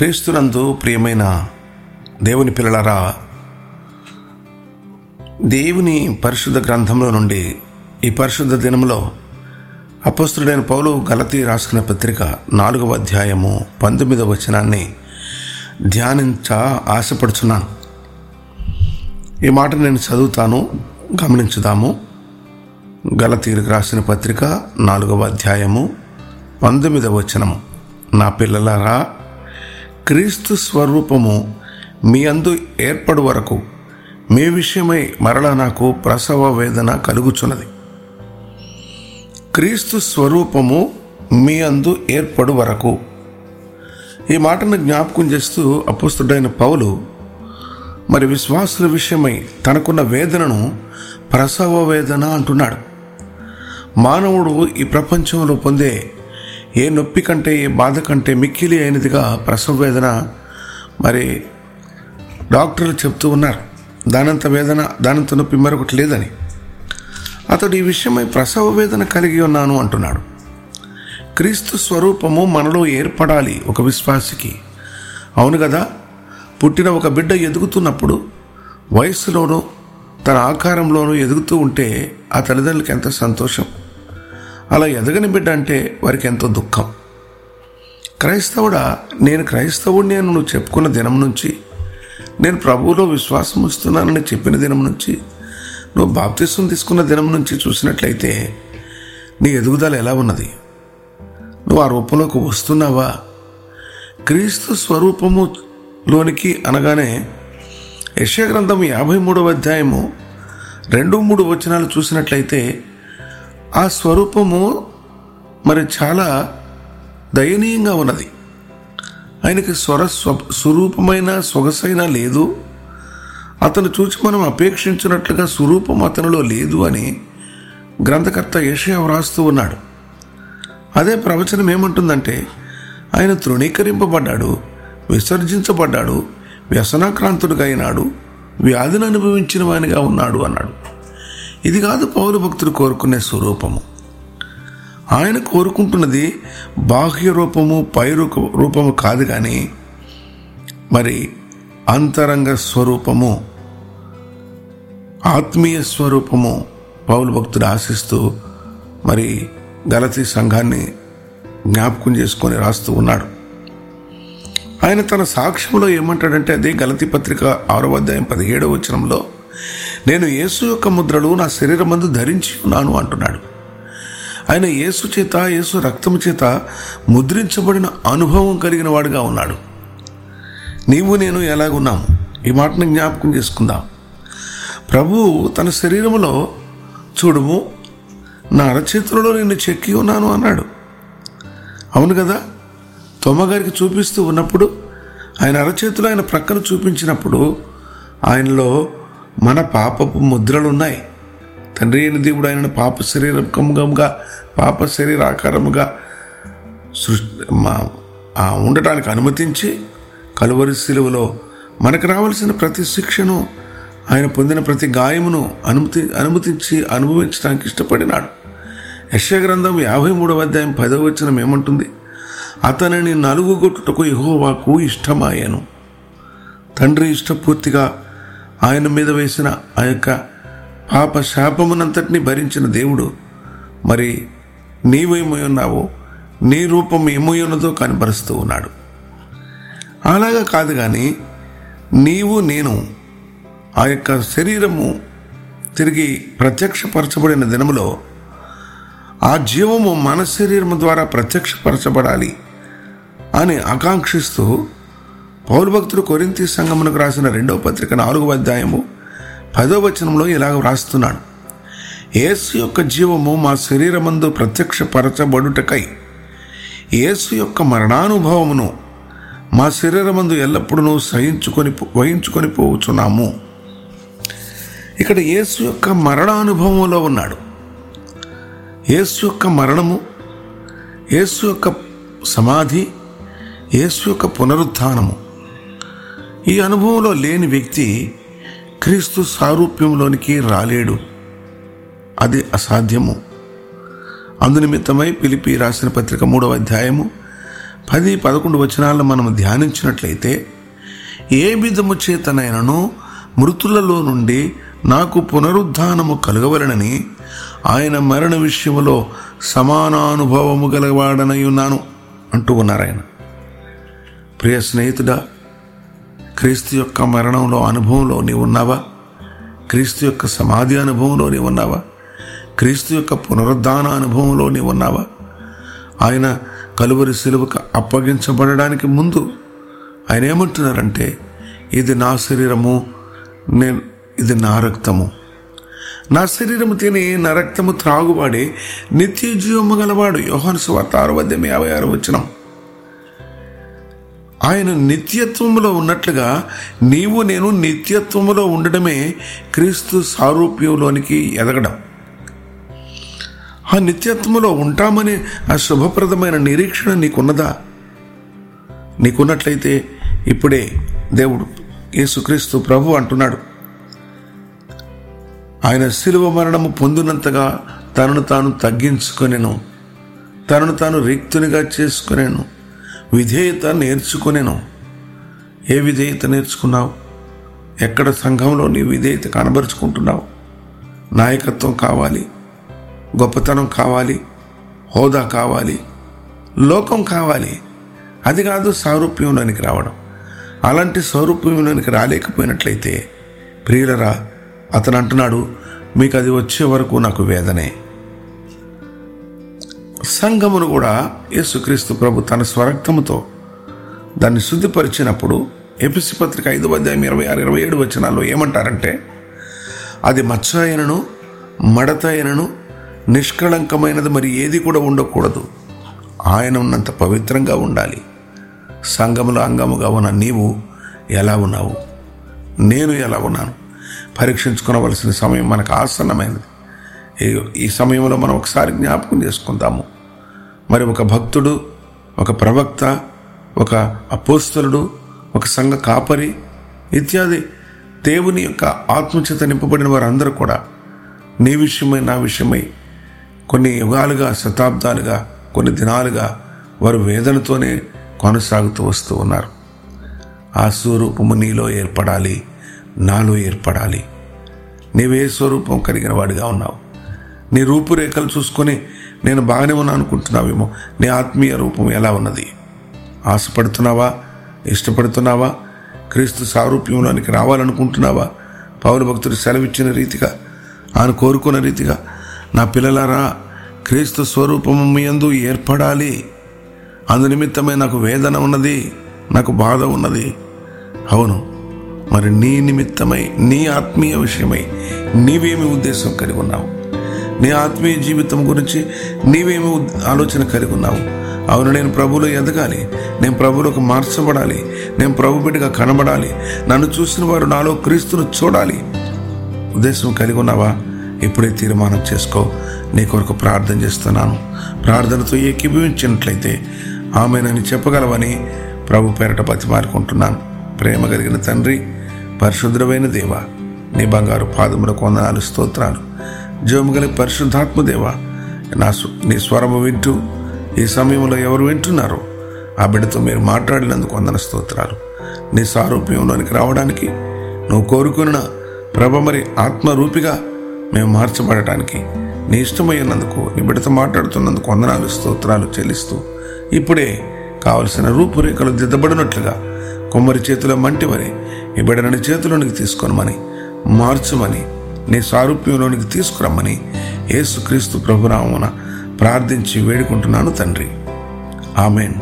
క్రీస్తునందు ప్రియమైన దేవుని పిల్లలారా దేవుని పరిశుద్ధ గ్రంథంలో నుండి ఈ పరిశుద్ధ దినంలో అపస్తుడైన పౌలు గలతి రాసుకున్న పత్రిక నాలుగవ అధ్యాయము పంతొమ్మిదవ వచనాన్ని ధ్యానించ ఆశపడుచున్నాను. ఈ మాట నేను చదువుతాను గమనించుదాము. గలతీరుకు రాసిన పత్రిక నాలుగవ అధ్యాయము పంతొమ్మిదవ వచనము. నా పిల్లలారా క్రీస్తు స్వరూపము మీ అందు ఏర్పడు వరకు మీ విషయమై మరలా నాకు ప్రసవ వేదన కలుగుచున్నది. క్రీస్తు స్వరూపము మీ అందు ఏర్పడు వరకు. ఈ మాటను జ్ఞాపకం చేస్తూ అపుస్తుడైన పౌలు మరి విశ్వాసుల విషయమై తనకున్న వేదనను ప్రసవ వేదన అంటున్నాడు. మానవుడు ఈ ప్రపంచంలో పొందే ఏ నొప్పి కంటే ఏ బాధ కంటే మిక్కిలి అయినదిగా ప్రసవ వేదన. మరి డాక్టర్లు చెప్తూ ఉన్నారు దానంత వేదన దానంత నొప్పి మరొకటి లేదని. అతడు ఈ విషయమై ప్రసవ వేదన కలిగి ఉన్నాను అంటున్నాడు. క్రీస్తు స్వరూపము మనలో ఏర్పడాలి ఒక విశ్వాసికి. అవును కదా పుట్టిన ఒక బిడ్డ ఎదుగుతున్నప్పుడు వయస్సులోనూ తన ఆకారంలోనూ ఎదుగుతూ ఉంటే ఆ తల్లిదండ్రులకు ఎంత సంతోషం. అలా ఎదగని బిడ్డ అంటే వారికి ఎంతో దుఃఖం. క్రైస్తవుడా నేను క్రైస్తవుడిని అని నువ్వు చెప్పుకున్న దినం నుంచి నేను ప్రభువులో విశ్వాసం ఇస్తున్నానని చెప్పిన దినం నుంచి నువ్వు బాప్తిస్వం తీసుకున్న దినం నుంచి చూసినట్లయితే నీ ఎదుగుదల ఎలా ఉన్నది? నువ్వు ఆ రూపంలోకి వస్తున్నావా? క్రీస్తు స్వరూపములోనికి అనగానే యశగ్రంథం యాభై మూడవ అధ్యాయము రెండు మూడు వచనాలు చూసినట్లయితే ఆ స్వరూపము మరి చాలా దయనీయంగా ఉన్నది. ఆయనకి స్వర స్వ స్వరూపమైన సొగసైన లేదు. అతను చూచి మనం అపేక్షించినట్లుగా స్వరూపం అతనిలో లేదు అని గ్రంథకర్త యషయా వ్రాస్తూ ఉన్నాడు. అదే ప్రవచనం ఏమంటుందంటే ఆయన తృణీకరింపబడ్డాడు విసర్జించబడ్డాడు వ్యసనాక్రాంతుడిగా అయినాడు వ్యాధిని అనుభవించిన వానిగా ఉన్నాడు అన్నాడు. ఇది కాదు పౌరు భక్తుడు కోరుకునే స్వరూపము. ఆయన కోరుకుంటున్నది బాహ్య రూపము పై రూప- రూపము కాదు కానీ మరి అంతరంగ స్వరూపము ఆత్మీయ స్వరూపము పౌలు భక్తుడు ఆశిస్తూ మరి గలతీ సంఘాన్ని జ్ఞాపకం చేసుకొని రాస్తూ ఉన్నాడు. ఆయన తన సాక్ష్యంలో ఏమంటాడంటే అదే గలతి పత్రిక ఆరో అధ్యాయం పదిహేడవ వచనంలో నేను యేసు యొక్క ముద్రలు నా శరీరమందు ధరించి ఉన్నాను అంటున్నాడు. ఆయన యేసు చేత యేసు రక్తము చేత ముద్రించబడిన అనుభవం కలిగిన వాడుగా ఉన్నాడు. నీవు నేను ఎలాగున్నాము? ఈ మాటను జ్ఞాపకం చేసుకుందాం. ప్రభు తన శరీరములో చూడుము నా అరచేతులలో నిన్ను చెక్కి ఉన్నాను అన్నాడు. అవును కదా? తొమ్మగారికి చూపిస్తూ ఉన్నప్పుడు ఆయన అరచేతులు ఆయన ప్రక్కన చూపించినప్పుడు ఆయనలో మన పాపపు ముద్రలు ఉన్నాయి తండ్రి అయిన దేవుడు ఆయన పాప శరీరకముగా పాప శరీరాకారముగా సృష్టి మా- ఉండటానికి అనుమతించి కలువరి శిలువలో మనకు రావాల్సిన ప్రతి శిక్షను ఆయన పొందిన ప్రతి గాయమును అనుమతి అనుమతించి అనుభవించడానికి ఇష్టపడినాడు. యశగ్రంథం గ్రంథం యాభై మూడవ అధ్యాయం పదవ వచనం ఏమంటుంది? అతనిని నలుగుగొట్టుటకు యెహోవాకు ఇష్టమాయను. తండ్రి ఇష్టపూర్తిగా ఆయన మీద వేసిన ఆ యొక్క పాప శాపమునంతటిని భరించిన దేవుడు. మరి నీవేమై ఉన్నావో నీ రూపం ఏమై ఉన్నదో కనబరుస్తూ ఉన్నాడు. అలాగా కాదు కానీ నీవు నేను ఆ యొక్క శరీరము తిరిగి ప్రత్యక్షపరచబడిన దినములో ఆ జీవము మన శరీరము ద్వారా ప్రత్యక్షపరచబడాలి అని ఆకాంక్షిస్తూ పౌరు భక్తుడు కొరింతి సంగమునకు రాసిన రెండవ పత్రిక నాలుగవ అధ్యాయము పదో వచనంలో ఇలాగ వ్రాస్తున్నాడు. యేసు యొక్క జీవము మా శరీరమందు ప్రత్యక్షపరచబడుటకై యేసు యొక్క మరణానుభవమును మా శరీరమందు ఎల్లప్పుడూ సహించుకొని వహించుకొని పోవచ్చున్నాము ఇక్కడ యేసు యొక్క మరణానుభవంలో ఉన్నాడు. యేసు యొక్క మరణము యేసు యొక్క సమాధి యేసు యొక్క పునరుత్థానము. ఈ అనుభవంలో లేని వ్యక్తి క్రీస్తు సారూప్యంలోనికి రాలేడు. అది అసాధ్యము. అందునిమిత్తమై పిలిపి రాసిన పత్రిక మూడవ అధ్యాయము పది పదకొండు వచనాలను మనం ధ్యానించినట్లయితే ఏ విధము చేతనైనను మృతులలో నుండి నాకు పునరుద్ధానము కలగవలనని ఆయన మరణ విషయంలో సమానానుభవము గలవాడనై ఉన్నాను అంటూ ఉన్నారు ఆయన. ప్రియ స్నేహితుడా క్రీస్తు యొక్క మరణంలో అనుభవంలో నీవు ఉన్నావా? క్రీస్తు యొక్క సమాధి అనుభవంలో నీవు ఉన్నావా? క్రీస్తు యొక్క పునరుద్ధాన అనుభవంలో నీవు ఉన్నావా? ఆయన కలువరి సిలువకు అప్పగించబడడానికి ముందు ఆయన ఏమంటున్నారంటే ఇది నా శరీరము నేను ఇది నా రక్తము. నా శరీరము తిని నా రక్తము త్రాగువాడే నిత్య జీవము గలవాడు. యోహాను సువార్త ఆరు వద్ద యాభై ఆరు వచ్చినాం ఆయన నిత్యత్వంలో ఉన్నట్లుగా నీవు నేను నిత్యత్వంలో ఉండడమే క్రీస్తు సారూప్యంలోనికి ఎదగడం. ఆ నిత్యత్వంలో ఉంటామనే ఆ శుభప్రదమైన నిరీక్షణ నీకున్నదా? నీకున్నట్లయితే ఇప్పుడే దేవుడు యేసుక్రీస్తు ప్రభు అంటున్నాడు. ఆయన శిలువ మరణము పొందినంతగా తనను తాను తగ్గించుకొనెను. తనను తాను రిక్తునిగా చేసుకునేను. విధేయత నేర్చుకునేను. ఏ విధేయత నేర్చుకున్నావు? ఎక్కడ సంఘంలో నీ విధేయత కనబరుచుకుంటున్నావు? నాయకత్వం కావాలి గొప్పతనం కావాలి హోదా కావాలి లోకం కావాలి. అది కాదు సారూప్యంలోనికి రావడం. అలాంటి స్వరూప్యంలోనికి రాలేకపోయినట్లయితే ప్రియులరా అతను అంటున్నాడు మీకు అది వచ్చే వరకు నాకు వేదనే. సంఘమును కూడా యేసుక్రీస్తు ప్రభు తన స్వరక్తముతో దాన్ని శుద్ధిపరిచినప్పుడు ఎపిసి పత్రిక ఐదు అధ్యాయం ఇరవై ఆరు ఇరవై ఏడు వచనాల్లో ఏమంటారంటే అది మచ్చ అయినను మడత అయినను నిష్కళంకమైనది మరి ఏది కూడా ఉండకూడదు. ఆయన ఉన్నంత పవిత్రంగా ఉండాలి. సంఘములో అంగముగా ఉన్న నీవు ఎలా ఉన్నావు? నేను ఎలా ఉన్నాను? పరీక్షించుకోవలసిన సమయం మనకు ఆసన్నమైనది. ఈ- ఈ సమయంలో మనం ఒకసారి జ్ఞాపకం చేసుకుందాము. మరి ఒక భక్తుడు ఒక ప్రవక్త ఒక అపోస్తలుడు ఒక సంఘ కాపరి ఇత్యాది దేవుని యొక్క ఆత్మచేత నింపబడిన వారందరూ కూడా నీ విషయమై నా విషయమై కొన్ని యుగాలుగా శతాబ్దాలుగా కొన్ని దినాలుగా వారు వేదనతోనే కొనసాగుతూ వస్తూ ఉన్నారు. ఆ స్వరూపము నీలో ఏర్పడాలి నాలో ఏర్పడాలి. నీవే స్వరూపం కలిగిన వాడిగా ఉన్నావు. నీ రూపురేఖలు చూసుకొని నేను బాగానే ఉన్నా అనుకుంటున్నావేమో? నీ ఆత్మీయ రూపం ఎలా ఉన్నది? ఆశపడుతున్నావా? ఇష్టపడుతున్నావా? క్రీస్తు సారూప్యంలోనికి రావాలనుకుంటున్నావా? పౌరు భక్తుడు సెలవిచ్చిన రీతిగా ఆయన కోరుకున్న రీతిగా నా పిల్లలారా క్రీస్తు స్వరూపము ఎందు యందు ఏర్పడాలి. అందు నిమిత్తమే నాకు వేదన ఉన్నది నాకు బాధ ఉన్నది. అవును మరి నీ నిమిత్తమై నీ ఆత్మీయ విషయమై నీవేమి ఉద్దేశం కలిగి ఉన్నావు? నీ ఆత్మీయ జీవితం గురించి నీవేమి ఆలోచన కలిగి ఉన్నావు? అవును నేను ప్రభులో ఎదగాలి. నేను ప్రభులకు మార్చబడాలి. నేను ప్రభు బిడ్డగా కనబడాలి. నన్ను చూసిన వారు నాలో క్రీస్తును చూడాలి. ఉద్దేశం కలిగి ఉన్నావా? ఇప్పుడే తీర్మానం చేసుకో. నీ కొరకు ప్రార్థన చేస్తున్నాను. ప్రార్థనతో ఏకీభవించినట్లయితే ఆమె నన్ను చెప్పగలవని ప్రభు పేరట బతిమారుకుంటున్నాను ప్రేమ కలిగిన తండ్రి పరిశుద్ధమైన దేవ నీ బంగారు పాదములకు వందనాలు స్తోత్రాలు. జోముగల పరిశుద్ధాత్మదేవ నా స్వ- నీ స్వరము వింటూ ఈ సమయంలో ఎవరు వింటున్నారో ఆ బిడ్డతో మీరు మాట్లాడినందుకు వందన స్తోత్రాలు. నీ సారూప్యంలోనికి రావడానికి నువ్వు కోరుకున్న ప్రభ మరి ఆత్మరూపిగా మేము మార్చబడటానికి నీ ఇష్టమైనందుకు నీ బిడ్డతో మాట్లాడుతున్నందుకు వందనాలు స్తోత్రాలు చెల్లిస్తూ ఇప్పుడే కావలసిన రూపురేఖలు దిద్దబడినట్లుగా కొమ్మరి చేతిలో మంటివని ఈ బిడ్డని చేతిలోనికి తీసుకొనమని మార్చమని నీ సారూప్యంలోనికి తీసుకురమ్మని యేసుక్రీస్తు ప్రభురామున ప్రార్థించి వేడుకుంటున్నాను తండ్రి. ఆమెన్.